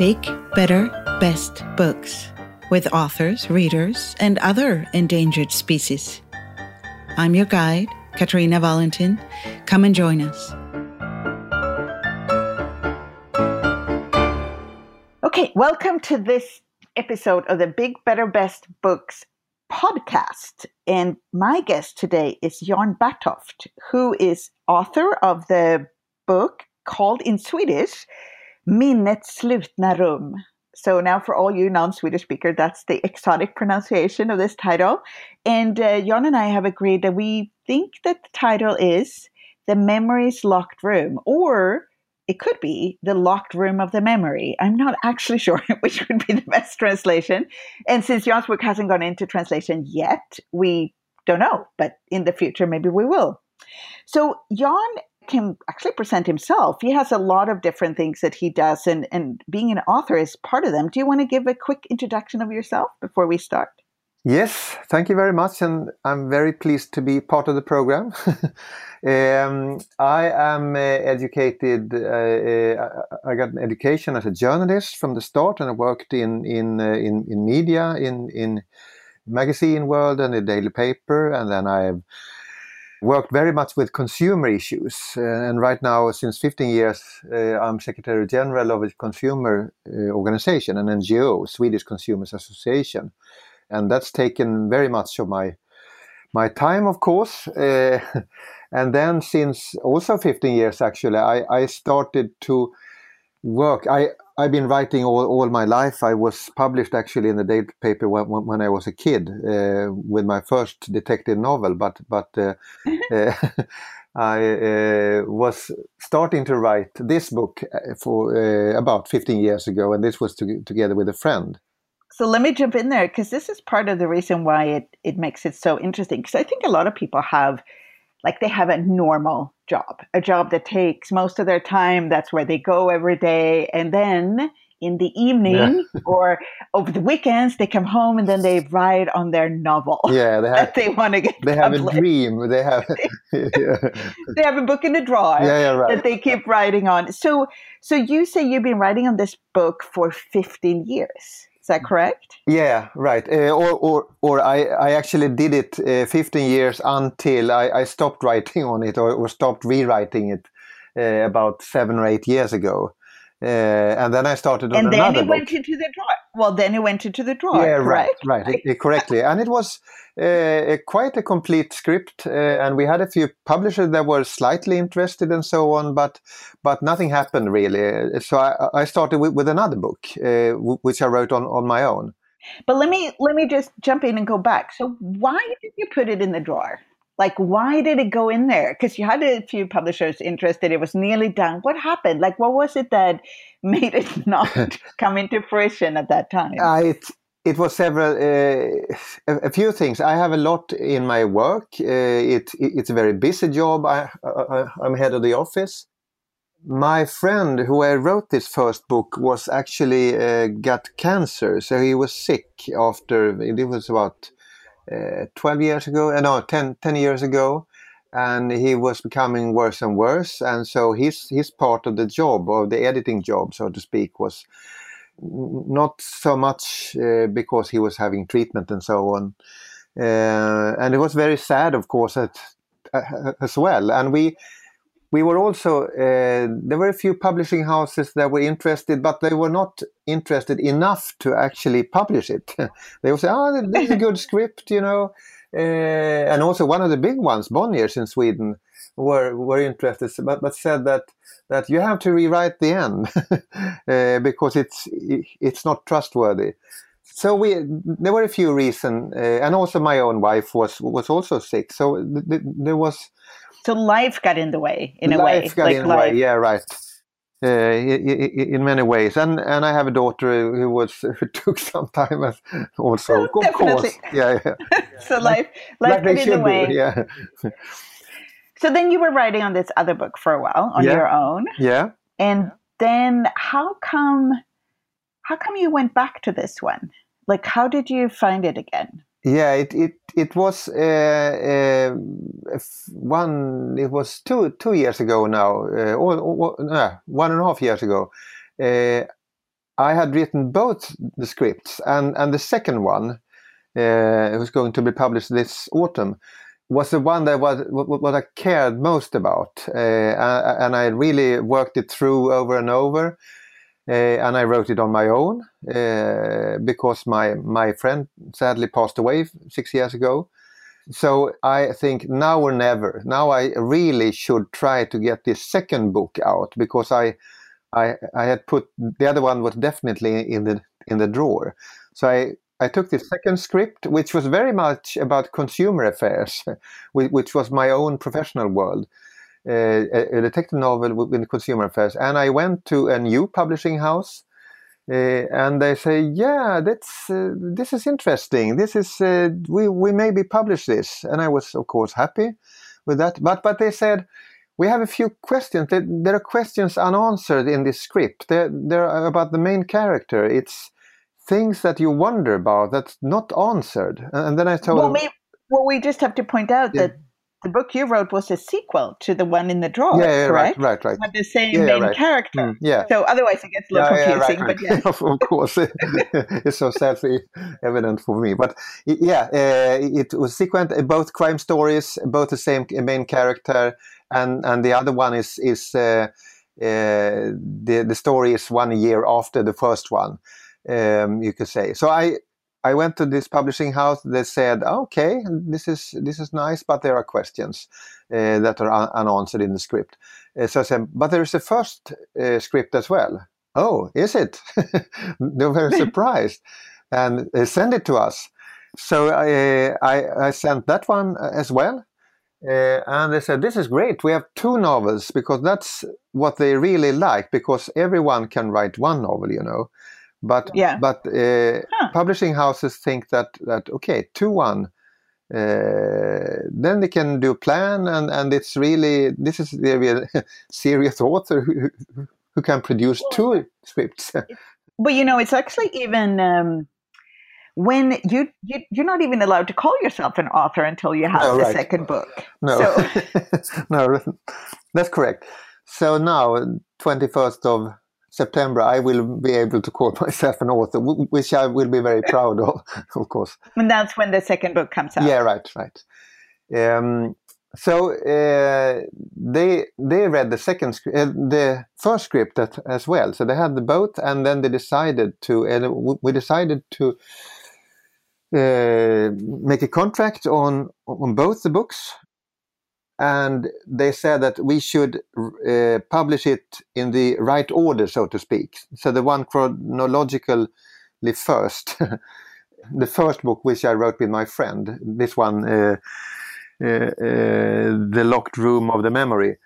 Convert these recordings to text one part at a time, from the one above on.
Big, Better, Best Books with authors, readers, and other endangered species. I'm your guide, Katarina Valentin. Come and join us. Okay, welcome to this episode of the Big, Better, Best Books podcast. And my guest today is Jan Bertoft, who is author of the book called in Swedish Minnets slutna rum. So now for all you non-Swedish speakers, that's the exotic pronunciation of this title. And uh, Jan and I have agreed that we think that the title is The Memory's Locked Room, or it could be The Locked Room of the Memory. I'm not actually sure which would be the best translation. And since Jan's book hasn't gone into translation yet, we don't know, but in the future, maybe we will. So Jan can actually present himself. He has a lot of different things that he does, and, and being an author is part of them. Do you want to give a quick introduction of yourself before we start? Yes, thank you very much, and I'm very pleased to be part of the program. um, I am uh, educated. Uh, uh, I got an education as a journalist from the start, and I worked in in uh, in, in media, in in magazine world and a daily paper, and then I have worked very much with consumer issues. Uh, and right now, since 15 years, uh, I'm Secretary General of a consumer uh, organization, an NGO, Swedish Consumers Association. And that's taken very much of my my time, of course. Uh, and then, since also 15 years, actually, I, I started to work. I, I've been writing all, all my life. I was published actually in the daily paper when, when I was a kid uh, with my first detective novel, but but uh, uh, I uh, was starting to write this book uh, for uh, about 15 years ago, and this was to, together with a friend. So let me jump in there because this is part of the reason why it, it makes it so interesting. Because I think a lot of people have like they have a normal job, a job that takes most of their time. That's where they go every day. And then in the evening yeah. or over the weekends, they come home and then they write on their novel. Yeah, they have, that they want to get. They published. have a dream. They have. they have a book in the drawer yeah, yeah, right. that they keep writing on. So, so you say you've been writing on this book for fifteen years that correct? Yeah, right. Uh, or, or, or I, I actually did it uh, 15 years until I, I stopped writing on it or, or stopped rewriting it uh, about seven or eight years ago. Uh, and then I started on and then it went into the drawer. Well, then it went into the drawer. Yeah, right, right, right. It, correctly. And it was uh, quite a complete script, uh, and we had a few publishers that were slightly interested and so on, but but nothing happened really. So I, I started with, with another book, uh, which I wrote on on my own. But let me let me just jump in and go back. So why did you put it in the drawer? Like, why did it go in there? Because you had a few publishers interested. It was nearly done. What happened? Like, what was it that made it not come into fruition at that time? Uh, it, it was several, uh, a, a, few things. I have a lot in my work. Uh, it, it, it's a very busy job. I, I, I'm head of the office. My friend who I wrote this first book was actually uh, got cancer. So he was sick after, it was about uh, 12 years ago, uh, no, 10, 10 years ago, and he was becoming worse and worse. And so his his part of the job, of the editing job, so to speak, was not so much uh, because he was having treatment and so on. Uh, and it was very sad, of course, at, uh, as well. And we we were also uh, there were a few publishing houses that were interested, but they were not interested enough to actually publish it. they would say, "Oh, this is a good script," you know. Uh, and also one of the big ones, Bonniers in Sweden, were were interested, but but said that that you have to rewrite the end uh, because it's it's not trustworthy. So we there were a few reasons, uh, and also my own wife was was also sick. So th- th- there was so life got in the way, in a way. Life got like in the way. Yeah, right. Uh, in many ways, and and I have a daughter who was who took some time as also, of course, yeah, yeah. so life life like got in the way. Do, yeah. so then you were writing on this other book for a while on yeah. your own, yeah, and then how come how come you went back to this one? Like, how did you find it again? Yeah, it it it was uh, uh, one. It was two two years ago now, uh, or, or, one and a half years ago. Uh, I had written both the scripts and and the second one, uh, was going to be published this autumn, was the one that was what I cared most about, uh, and I really worked it through over and over. Uh, and I wrote it on my own uh, because my my friend sadly passed away six years ago. So I think now or never. Now I really should try to get this second book out because I I I had put the other one was definitely in the in the drawer. So I I took the second script, which was very much about consumer affairs, which was my own professional world, a detective novel with consumer affairs. And I went to a new publishing house, uh, and they say, "Yeah, that's uh, this is interesting. This is uh, we we maybe publish this." And I was, of course, happy with that. But but they said. We have a few questions. There are questions unanswered in this script. They're, they're about the main character. It's things that you wonder about that's not answered. And then I told well, we, well, we just have to point out yeah. that the book you wrote was a sequel to the one in the drawer, yeah, yeah correct? Right, right, right. Had the same yeah, main right. character. Mm, yeah. So otherwise it gets a little confusing. Right, right. But yeah. of course, it's so self-evident for me. But yeah, uh, it was sequent uh, both crime stories, both the same main character, and and the other one is is uh, uh, the the story is one year after the first one um, you could say. So I I went to this publishing house. They said, "Okay, this is this is nice, but there are questions uh, that are un- unanswered in the script." Uh, so I said, "But there is a first uh, script as well." Oh, is it? they were very surprised and send it to us. So I, I, I sent that one as well. Uh, and they said, This is great. We have two novels because that's what they really like because everyone can write one novel, you know. But yeah. but uh, huh. publishing houses think that that okay, two one. Uh, then they can do plan and and it's really this is the serious author who, who can produce two scripts. but you know, it's actually even. Um, when you, you you're not even allowed to call yourself an author until you have no, the right. second book. No, so. no, that's correct. So now, twenty first of September, I will be able to call myself an author, which I will be very proud of, of course. And that's when the second book comes out. Yeah, right, right. Um, so uh, they they read the second uh, the first script at, as well. So they had the both, and then they decided to. And we decided to uh, make a contract on on both the books and they said that we should uh, publish it in the right order, so to speak. So the one chronologically first, the first book which I wrote with my friend, this one, uh, uh, uh, The Locked Room of the Memory,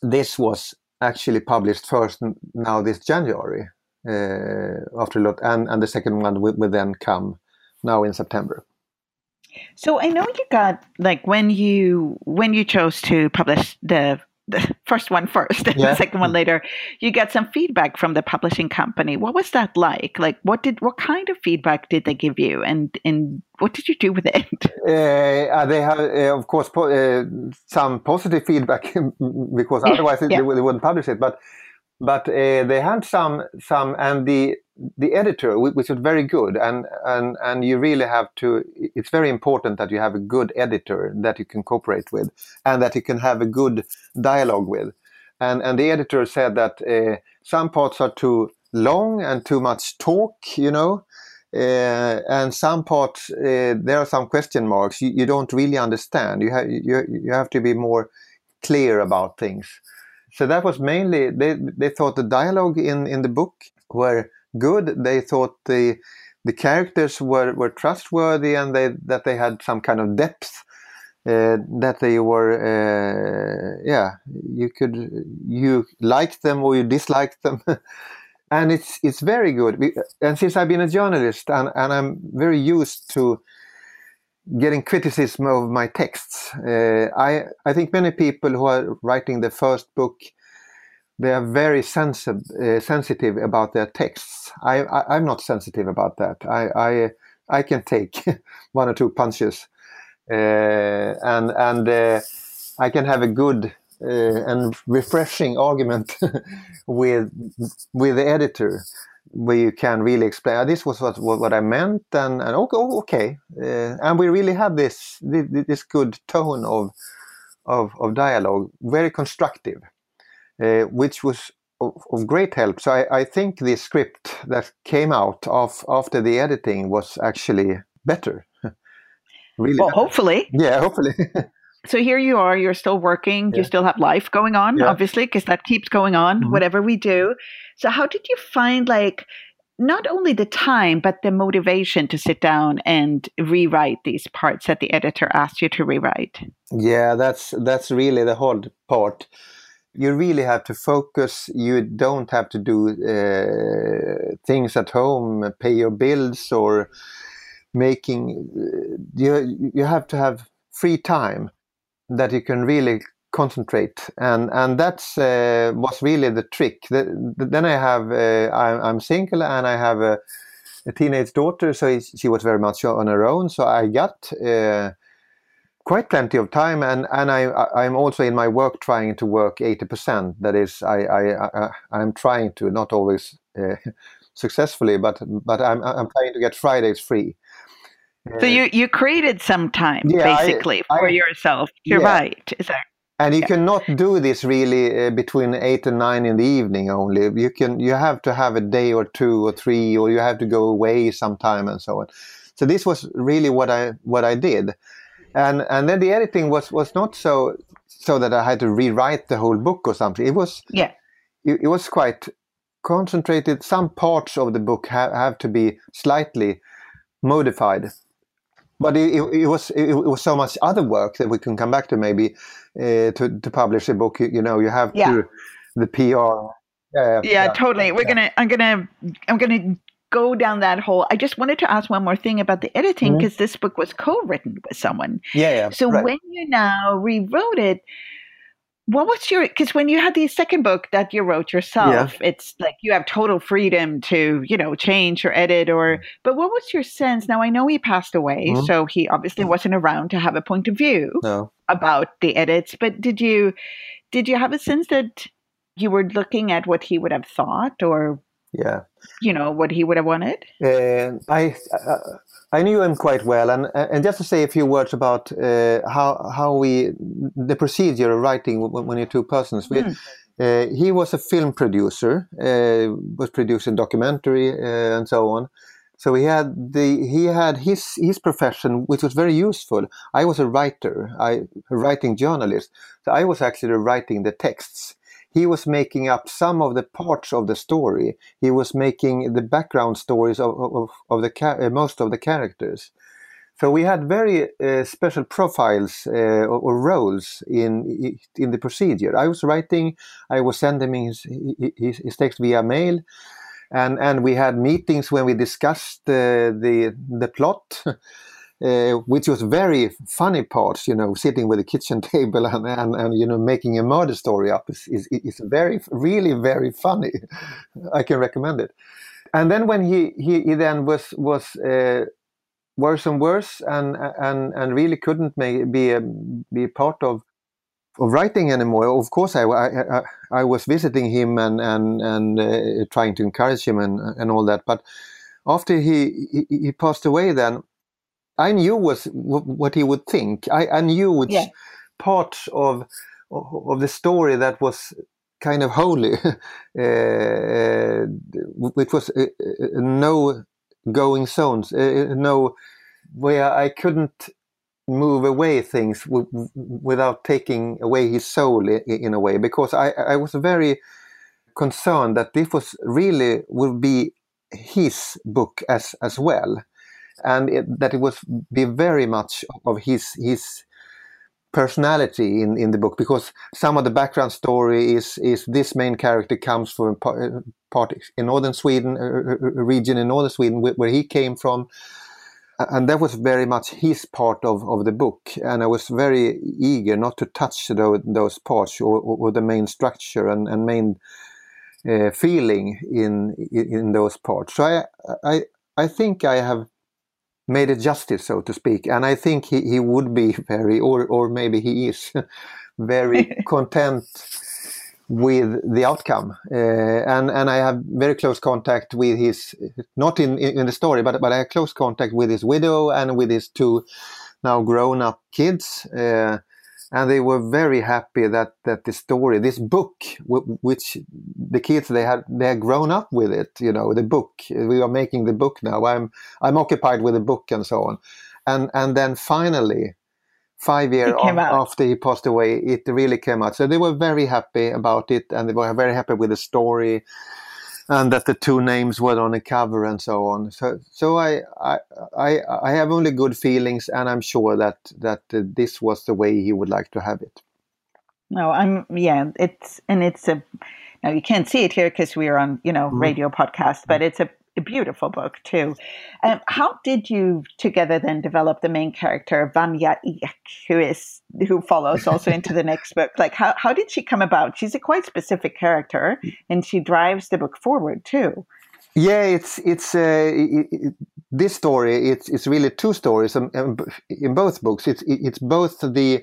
this was actually published first now this January uh, after a lot, and, and the second one will, will then come now in September. So I know you got like when you when you chose to publish the the first one first and yeah. the second one later you get some feedback from the publishing company. What was that like? Like what did what kind of feedback did they give you? And and what did you do with it? Uh, uh they have uh, of course po- uh, some positive feedback because otherwise yeah. they, they, wouldn't publish it. But but uh, they had some some and the the editor which was very good and and and you really have to it's very important that you have a good editor that you can cooperate with and that you can have a good dialogue with. And and the editor said that uh, some parts are too long and too much talk you know uh, and some parts uh, there are some question marks you, you don't really understand. You have you, you have to be more clear about things. So that was mainly they they thought the dialogue in in the book were good. They thought the the characters were were trustworthy and they that they had some kind of depth. Uh, that they were, uh, yeah, you could you liked them or you disliked them, and it's it's very good. And since I've been a journalist and, and I'm very used to getting criticism of my texts. Uh, I I think many people who are writing the first book they are very sensitive uh, sensitive about their texts. I, I am not sensitive about that. I I I can take one or two punches, uh, and and uh, I can have a good uh, and refreshing argument with with the editor where you can really explain oh, this was what, what, I meant and, and okay, okay. Uh, and we really had this this good tone of of, of dialogue very constructive uh, which was of, of, great help so I, I think the script that came out of after the editing was actually better really well better. hopefully yeah hopefully so here you are you're still working yeah. you still have life going on yeah. obviously because that keeps going on mm-hmm. whatever we do so how did you find like not only the time but the motivation to sit down and rewrite these parts that the editor asked you to rewrite yeah that's that's really the hard part you really have to focus. You don't have to do uh, things at home pay your bills or making uh, you you have to have free time that you can really concentrate. And and that's uh, was really the trick. The, the, then i have uh, I, am single and i have a, a, teenage daughter so she was very much on her own. So i got uh, quite plenty of time and and i i'm also in my work trying to work 80% that is i i, I i'm trying to not always uh, successfully but but i'm i'm trying to get fridays free so you you created some time yeah, basically I, for I, yourself to yeah. write. Is that? And you yeah. cannot do this really uh, between eight and nine in the evening only. You can you have to have a day or two or three, or you have to go away sometime and so on. So this was really what I what I did, and and then the editing was was not so so that I had to rewrite the whole book or something. It was yeah, it, it was quite concentrated. Some parts of the book have, have to be slightly modified but it, it, was it, was so much other work that we can come back to maybe uh, to to publish a book. You, you know, you have yeah. to the PR. Yeah, yeah, totally. We're gonna. I'm gonna. I'm gonna go down that hole. I just wanted to ask one more thing about the editing because mm-hmm. this book was co-written with someone. Yeah, yeah. So right. when you now rewrote it, what was your because when you had the second book that you wrote yourself yeah. it's like you have total freedom to you know change or edit or mm. but what was your sense now i know he passed away mm-hmm. so he obviously wasn't around to have a point of view no. about the edits but did you did you have a sense that you were looking at what he would have thought or yeah you know what he would have wanted uh, i uh, I knew him quite well, and and just to say a few words about uh, how how we the procedure of writing when you're two persons. We, mm. uh, he was a film producer, uh, was producing documentary uh, and so on. So he had the he had his his profession, which was very useful. I was a writer, I a writing journalist. So I was actually writing the texts he was making up some of the parts of the story. He was making the background stories of, of, of the uh, most of the characters. So we had very uh, special profiles uh, or, or, roles in in the procedure. I was writing, I was sending his, his, his text via mail, and and we had meetings when we discussed uh, the the plot. uh, which was very funny parts, you know, sitting with a kitchen table and, and, and you know, making a murder story up is, is, is very, really very funny. I can recommend it. And then when he, he, he then was, was uh, worse and worse and, and, and really couldn't make, be, a, be part of, of writing anymore. Of course, I, I, I was visiting him and, and, and uh, trying to encourage him and, and all that. But after he, he, he passed away then, I knew was what he would think. I, I knew which yeah. part of of the story that was kind of holy, uh, which was uh, uh, no going zones, uh, uh, no where I couldn't move away things without taking away his soul in, in a way, because I, I was very concerned that this was really would be his book as as well and it, that it would be very much of his his personality in, in the book because some of the background story is is this main character comes from part, part in northern Sweden, a, a region in northern Sweden where, he came from, and that was very much his part of, of the book. And I was very eager not to touch those, those parts or, or, the main structure and, and main uh, feeling in, in, in those parts. So I I I think I have made it justice, so to speak. And I think he, he would be very, or, or maybe he is, very content with the outcome. Uh, and and I have very close contact with his, not in, in the story, but but I have close contact with his widow and with his two now grown up kids. Uh, and they were very happy that that the story, this book, which the kids they had they had grown up with it, you know, the book. We are making the book now. I'm I'm occupied with the book and so on, and and then finally five years after he passed away, it really came out. So they were very happy about it, and they were very happy with the story, and that the two names were on the cover and so on. So, so I, I, I, I have only good feelings, and I'm sure that that uh, this was the way he would like to have it. No, I'm yeah. It's and it's a now you can't see it here because we are on you know mm. radio podcast, but it's a a beautiful book too. Um, how did you together then develop the main character Vanya Ek, who is who follows also into the next book? Like how how did she come about? She's a quite specific character, and she drives the book forward too. Yeah, it's it's uh, it, it, this story. It's it's really two stories um, um, in both books. It's it's both the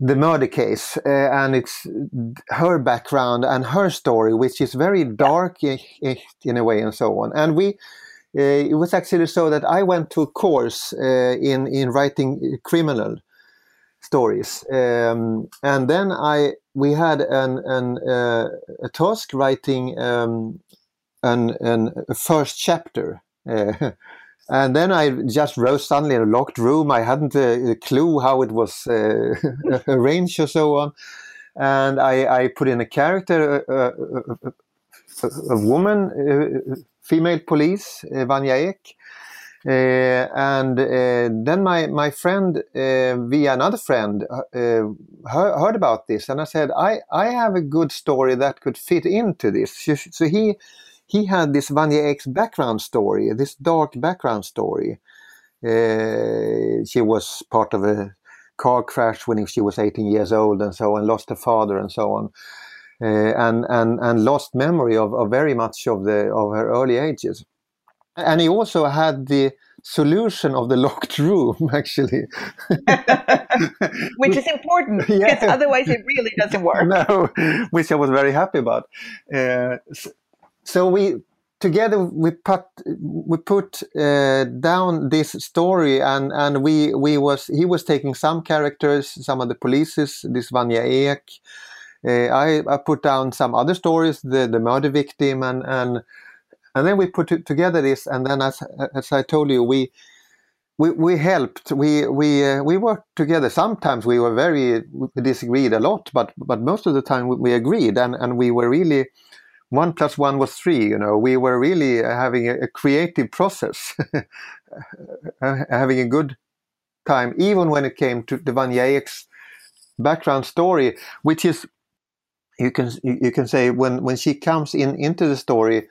the murder case uh, and it's her background and her story which is very dark in a way and so on. And we uh, it was actually so that I went to a course uh, in in writing criminal stories. Um, and then I we had an, an uh, a task writing um, an, an a first chapter And then I just rose suddenly in a locked room. I hadn't a, a clue how it was uh, arranged or so on. And I, I put in a character, a, woman, female police, Vanya Ek. Uh, and uh, then my, my friend, uh, via another friend, uh, heard about this. And I said, I, I have a good story that could fit into this. So he he had this Vanya Ek's background story, this dark background story. Uh, she was part of a car crash when she was 18 years old and so on, lost her father and so on. Uh, and, and, and lost memory of, of very much of, the, of her early ages. And he also had the solution of the locked room actually which is important because otherwise it really doesn't work no which i was very happy about uh, so we together we put we put uh, down this story and and we we was he was taking some characters some of the polices this Vanya Ek. Uh, I, I put down some other stories the the murder victim and and and then we put together this and then as as I told you we we, we helped. We we uh, we worked together. Sometimes we were very we disagreed a lot but but most of the time we, we agreed and and we were really one plus one was three. You know, we were really having a, a creative process, uh, having a good time, even when it came to the Ek's background story, which is you can you can say when when she comes in into the story.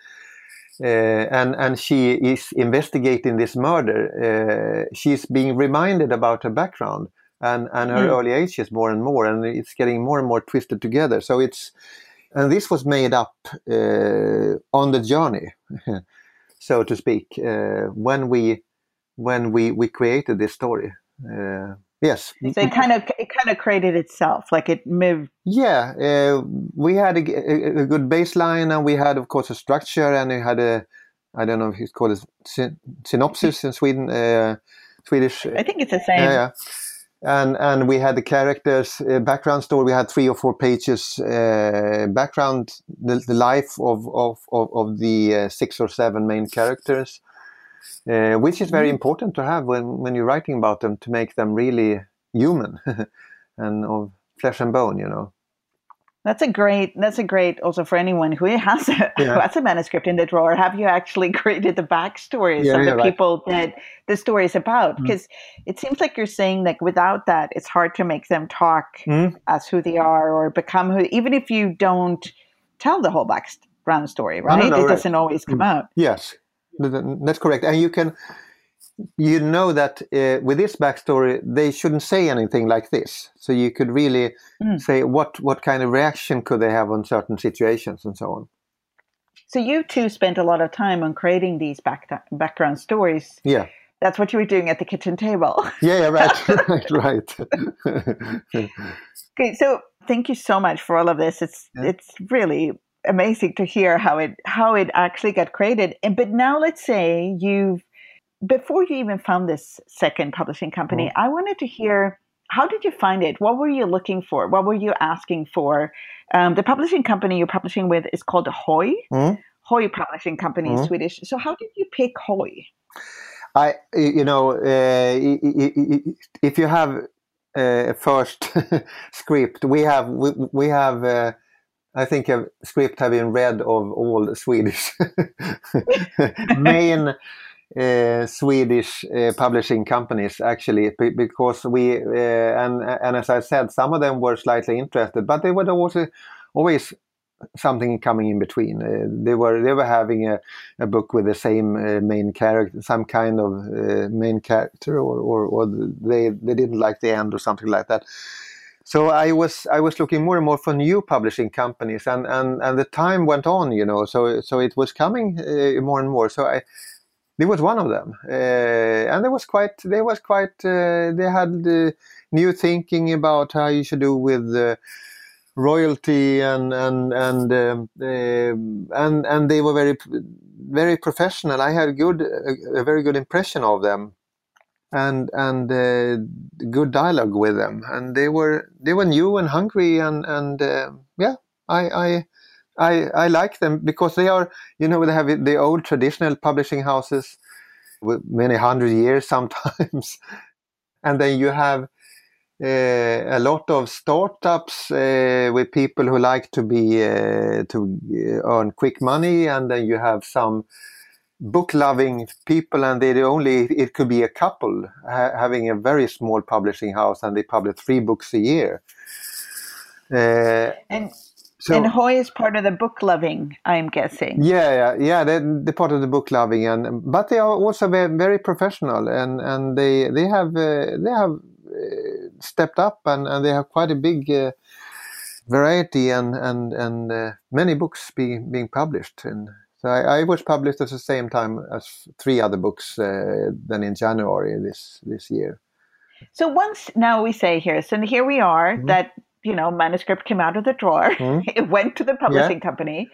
Uh, and and she is investigating this murder. Uh, she's being reminded about her background and and her mm. early ages more and more, and it's getting more and more twisted together. So it's and this was made up uh, on the journey, so to speak, uh, when we when we we created this story. Uh, yes, so it kind of it kind of created itself, like it moved. Yeah, uh, we had a, a, a, good baseline, and we had, of course, a structure, and we had a I don't know if it's called a syn synopsis in Sweden, uh, Swedish. I think it's the same. Yeah, yeah and and we had the characters uh, background story. We had three or four pages uh, background the, the life of of of, of the uh, six or seven main characters, uh, which is very mm. important to have when when you're writing about them to make them really human and of flesh and bone. You know. That's a great. That's a great. Also for anyone who has a yeah. who has a manuscript in the drawer, have you actually created the backstories yeah, of the people that the story is about? Because mm. it seems like you're saying that without that, it's hard to make them talk mm. as who they are or become who. Even if you don't tell the whole background story, right? No, no, no, it right. doesn't always come mm. out. Yes, that's correct. And you can you know that uh, with this backstory they shouldn't say anything like this so you could really mm. say what what kind of reaction could they have on certain situations and so on so you two spent a lot of time on creating these back background stories yeah that's what you were doing at the kitchen table yeah, yeah right right right okay so Thank you so much for all of this. It's Yeah. it's really amazing to hear how it how it actually got created. And but now let's say you've before you even found this second publishing company, Mm-hmm. I wanted to hear how did you find it? What were you looking for? What were you asking for? Um, the publishing company you're publishing with is called Hoi. Mm. Hoi Publishing Company in Mhm. Swedish. So how did you pick Hoi? I, you know, uh, if you have uh, a first script, we have, we, we have, uh, I think a script have been read of all Swedish main uh, Swedish uh, publishing companies actually, because we uh, and and as I said, some of them were slightly interested, but they were also always something coming in between. They were they were having a, a book with the same main character, some kind of main character, or, or or they they didn't like the end or something like that. So I was I was looking more and more for new publishing companies, and and and the time went on, you know. So so it was coming more and more. So I there was one of them, uh, and there was quite they was quite uh, they had uh, new thinking about how you should do with. Uh, royalty and and and um, and and they were very very professional. I had good a, a very good impression of them, and and uh, good dialogue with them. And they were they were new and hungry and and uh, yeah, I I. I, I like them because they are, you know, they have the old traditional publishing houses with many hundred years sometimes. and then you have uh, a lot of startups uh, with people who like to be uh, to earn quick money, and then you have some book loving people, and they only it could be a couple ha- having a very small publishing house, and they publish three books a year. And so and Hoi is part of the book loving, I'm guessing. yeah, yeah, yeah. They're, they're part of the book loving, and but they are also very, very professional, and and they they have uh, they have uh, stepped up, and, and they have quite a big uh, variety and and and uh, many books being being published. And so I, I was published at the same time as three other books uh, than in January this this year. So once now we say here, so here we are, Mhm. that you know manuscript came out of the drawer, Mhm. it went to the publishing company.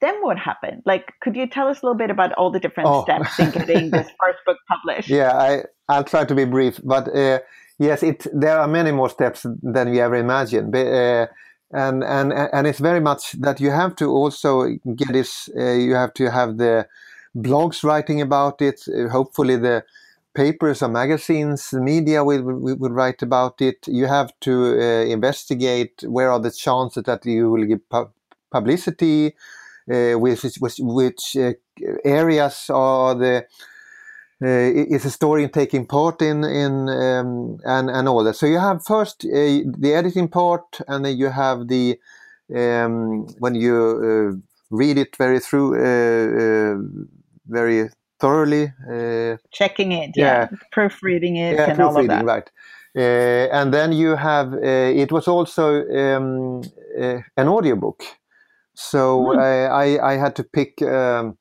Then what happened? Like, could you tell us a little bit about all the different Oh. steps in getting this first book published? Yeah, I I'll try to be brief, but uh, yes, it there are many more steps than we ever imagined. But, uh, and and and it's very much that you have to also get this. Uh, you have to have the blogs writing about it. Uh, hopefully, the papers or magazines, the media will, will, will write about it. You have to uh, investigate where are the chances that you will give pu- publicity, uh, which which, which uh, areas are the uh, is a story taking part in in um, and and all that. So you have first uh, the editing part, and then you have the um, when you uh, read it very through very thoroughly. Uh, Checking it, yeah, proofreading it, yeah, and all of that. right. Uh, and then you have uh, it was also um, uh, an audiobook. So. I, I I had to pick. Um,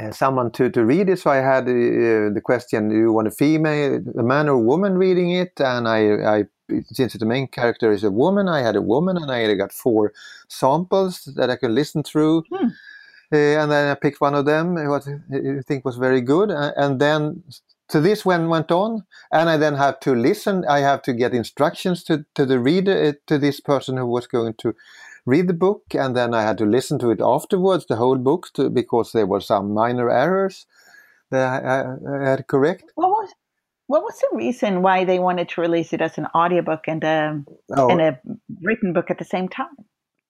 uh, someone to, to read it. So I had uh, the question: Do you want a female, a man or a woman reading it? And I, I, since the main character is a woman, I had a woman, and I got four samples that I could listen through. Hmm. Uh, and then I picked one of them, what I think was very good. Uh, and then so this one went on, and I then had to listen. I have to get instructions to, to the reader, uh, to this person who was going to read the book and then I had to listen to it afterwards, the whole book, to, because there were some minor errors that I, I, I had to correct. What was what was the reason why they wanted to release it as an audiobook and a Oh, and a written book at the same time?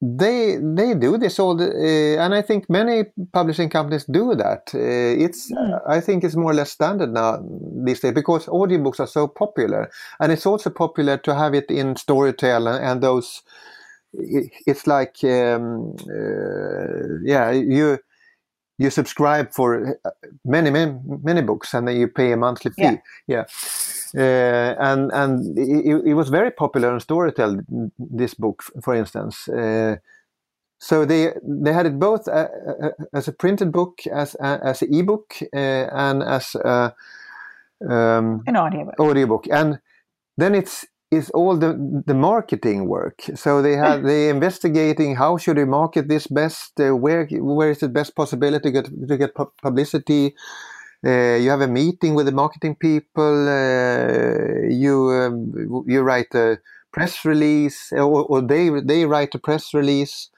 They they do this all, the, uh, and I think many publishing companies do that. Uh, it's Mm. I think it's more or less standard now these days because audiobooks are so popular, and it's also popular to have it in Storytel and, and those. it- It's like um, uh, yeah, you you subscribe for uh, many many many books and then you pay a monthly fee. Yeah. Yeah, Uh, and and it, it was very popular on Storytel. This book, for instance. Uh, so they they had it both uh, uh, as a printed book, as as an ebook, and as a um, An audiobook. audiobook. And then it's is all the the marketing work. So they have they investigating how should we market this best, uh, where where is the best possibility to get to get publicity. Uh, you have a meeting with the marketing people. Uh, you um, you write a press release, or, or, they they write a press release,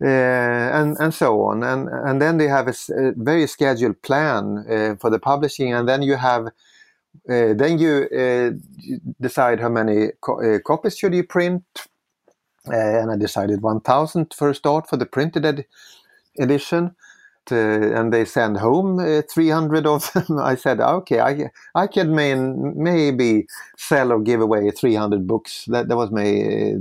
uh, and and so on. And and then they have a, a very scheduled plan uh, for the publishing, and then you have uh, then you uh, decide how many co uh, copies should you print. and I decided 1,000 for a start for the printed ed edition. and they send home 300 of them. I said, okay, I, I can may, maybe sell or give away 300 books. That, that was my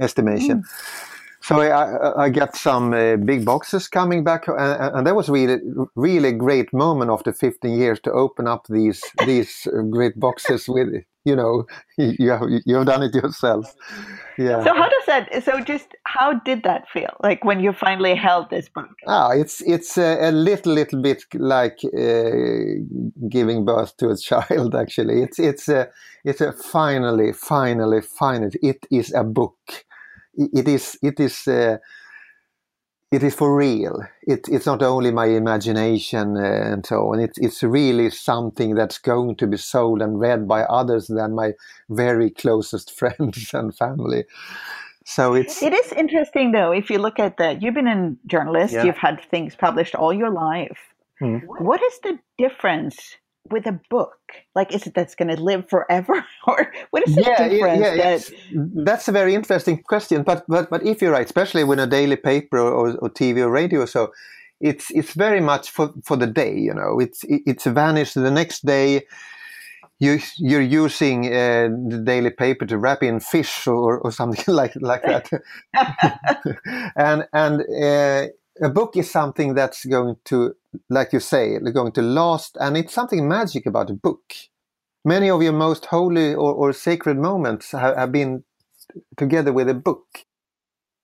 estimation. Mm. So I, I got some uh, big boxes coming back, and, and, that was really, really great moment after 15 years to open up these these uh, great boxes with, you know, you have you have done it yourself. Yeah. So how does that? So just how did that feel? Like when you finally held this book? Ah, it's it's a, a little little bit like uh, giving birth to a child. Actually, it's it's a it's a finally finally finally it is a book it is it is uh, it is for real. It, it's not only my imagination uh, and so on. It's it's really something that's going to be sold and read by others than my very closest friends and family. So it's it is interesting though. If you look at that, you've been a journalist. Yeah. You've had things published all your life. Hmm. What is the difference with a book? Like, is it that's going to live forever, or what is the yeah, difference? Yeah, yeah, that... that's a very interesting question. But but but if you're right, especially with a daily paper or, or TV or radio, so it's it's very much for for the day. You know, it's it's vanished the next day. You you're using uh, the daily paper to wrap in fish or, or something like like that, and and. Uh, a book is something that's going to, like you say, going to last, and it's something magic about a book. Many of your most holy or, or sacred moments have, have, been together with a book.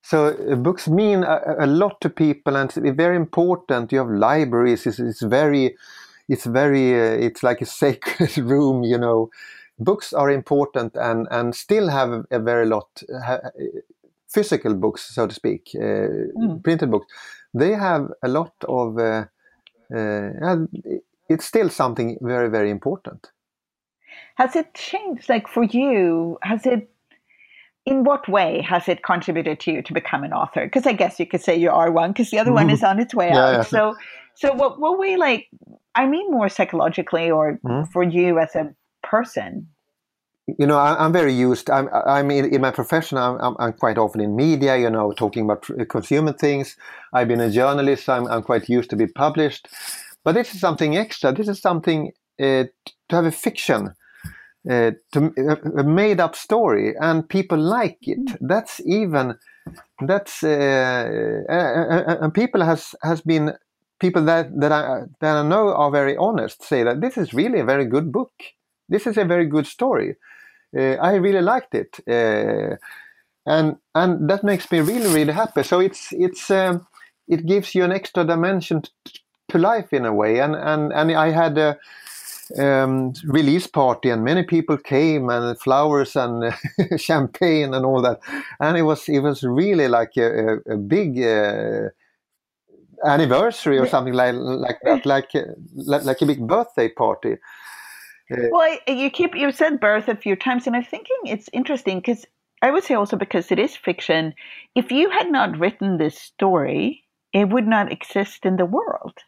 So uh, books mean a, a, lot to people, and it's very important. You have libraries; it's, it's very, it's very, uh, it's like a sacred room, you know. Books are important, and and still have a very lot. Uh, physical books, so to speak, uh, mm. printed books, they have a lot of. Uh, uh, it's still something very, very important. Has it changed? Like for you, has it? In what way has it contributed to you to become an author? Because I guess you could say you are one, because the other one is on its way yeah, out. Yeah. So, so what? What way? Like, I mean, more psychologically, or mm. for you as a person, you know, I, am very used. I'm, I'm in, in my profession. I'm, I'm, I'm, quite often in media. You know, talking about consumer things. I've been a journalist. I'm, I'm quite used to be published. But this is something extra. This is something uh, to have a fiction, uh, to a made up story, and people like it. That's even. That's uh, and people has has been people that that I that I know are very honest say that this is really a very good book. This is a very good story I really liked it, uh, and and that makes me really really happy. So it's it's um, it gives you an extra dimension to life in a way, and and and I had a um, release party and many people came and flowers and champagne and all that. And it was it was really like a, a, a big uh, anniversary or something like like that like like, like a big birthday party well, you keep you said birth a few times, and I'm thinking it's interesting because I would say also because it is fiction. If you had not written this story, it would not exist in the world.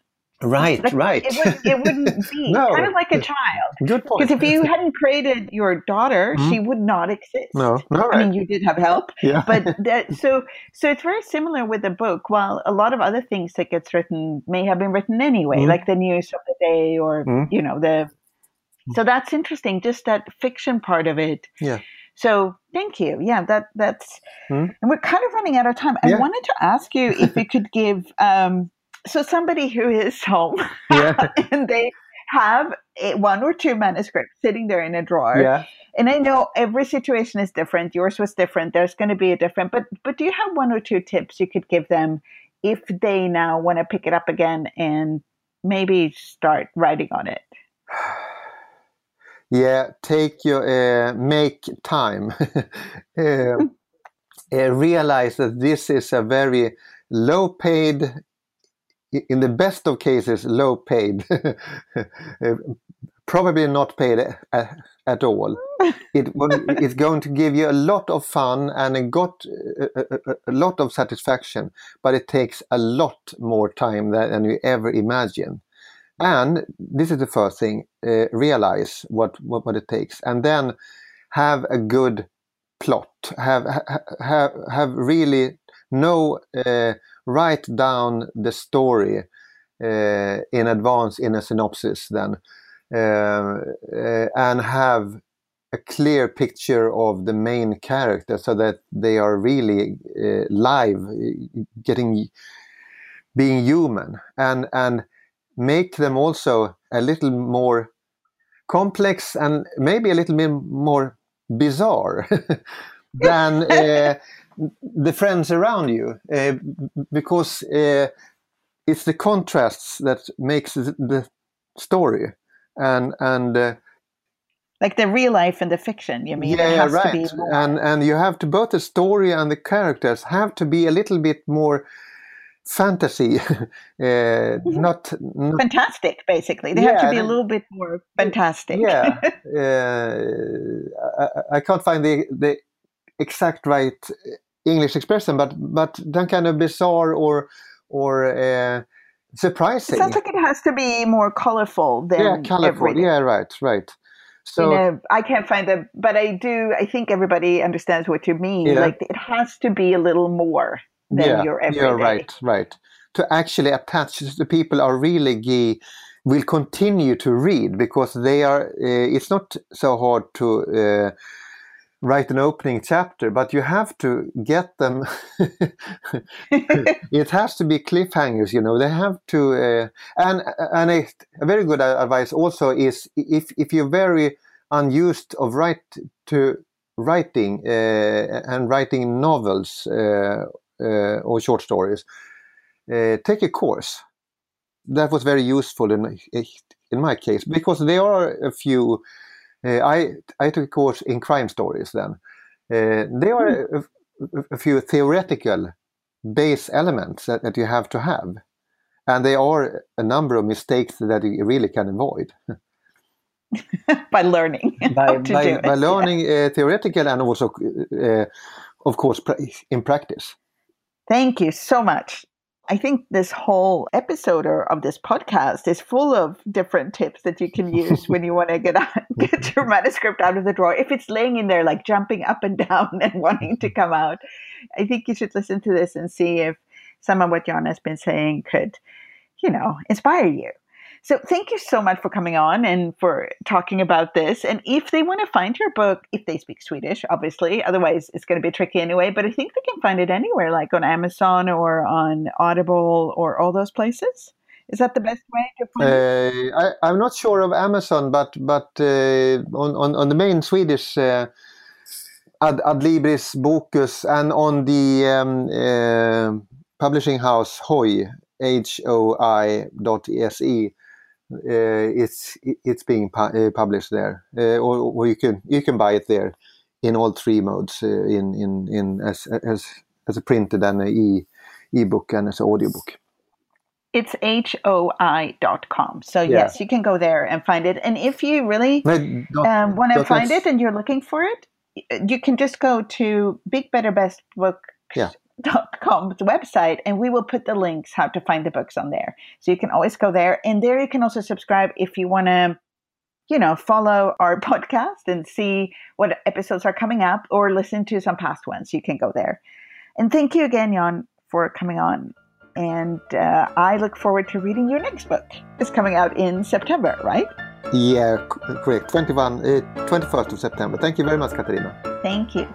Right, like, right. It, would, it wouldn't be no. kind of like a child. Good point. Because if you hadn't created your daughter, mm-hmm. she would not exist. No, no. Right. I mean, you did have help. Yeah. But that, so, so it's very similar with the book. While a lot of other things that gets written may have been written anyway, mm-hmm. like the news of the day, or mm-hmm. you know the so that's interesting, just that fiction part of it. Yeah. So thank you. Yeah, that that's hmm? and we're kind of running out of time. I yeah. wanted to ask you if you could give um, so somebody who is home yeah. and they have a, one or two manuscripts sitting there in a drawer. Yeah. And I know every situation is different. Yours was different. There's going to be a different. But but do you have one or two tips you could give them if they now want to pick it up again and maybe start writing on it? yeah, take your uh, make time. uh, uh, realize that this is a very low paid, in the best of cases, low paid, probably not paid at, at all. it it's going to give you a lot of fun and got a, a, a, lot of satisfaction, but it takes a lot more time than you ever imagine. And this is the first thing: uh, realize what, what what it takes, and then have a good plot. Have have have really know uh, write down the story uh, in advance in a synopsis then uh, uh, and have a clear picture of the main character so that they are really uh, live getting being human and and make them also a little more complex and maybe a little bit more bizarre than uh, the friends around you uh, because uh, it's the contrasts that makes the story and and uh, like the real life and the fiction you mean yeah right. and and you have to both the story and the characters have to be a little bit more fantasy uh, mm-hmm. not, not, fantastic basically they yeah, have to be a little bit more fantastic yeah uh, I, I, can't find the the exact right english expression but but then kind of bizarre or or uh, surprising it sounds like it has to be more colorful than yeah colorful everything. yeah right right so you know, I can't find the, but I do. I think everybody understands what you mean. Yeah. Like it has to be a little more than yeah, your everyday. You're right, right. To actually attach the people are really will continue to read because they are. Uh, it's not so hard to. Uh, write an opening chapter, but you have to get them. it has to be cliffhangers, you know. They have to, uh, and and a, a, very good advice also is if if you're very unused of write to writing uh, and writing novels uh, or short stories, take a course. That was very useful in in my case because there are a few. I I took a course in crime stories. Then there are a, a, few theoretical base elements that, that you have to have, and there are a number of mistakes that you really can avoid. by learning by, by, by learning yeah. uh, theoretical and also uh, of course in practice Thank you so much. I think this whole episode or of this podcast is full of different tips that you can use when you want to get out, get your manuscript out of the drawer. If it's laying in there like jumping up and down and wanting to come out, I think you should listen to this and see if some of what Jan has been saying could, you know, inspire you. So thank you so much for coming on and for talking about this. And if they want to find your book, if they speak Swedish, obviously, otherwise it's going to be tricky anyway. But I think they can find it anywhere, like on Amazon or on Audible or all those places. Is that the best way to find it? Uh, I, am not sure of Amazon, but but uh, on, on, on the main Swedish uh, Ad, Adlibris Bokus and on the um, uh, publishing house Hoi, H O I dot S E it's it's being pu uh, published there, uh, or, or, you can you can buy it there in all three modes in in in as as as a printed and a e ebook and as an audiobook. It's hoi.com. So, yeah. yes, you can go there and find it. And if you really um, want to find it and you're looking for it, you can just go to Big Better Best Book yeah com's website and we will put the links how to find the books on there. So you can always go there and there you can also subscribe if you want to you know follow our podcast and see what episodes are coming up or listen to some past ones. You can go there. And thank you again jan for coming on. And uh, i look forward to reading your next book. It's coming out in september right? Yeah correct 21 uh, 21st of september. Thank you very much katarina thank you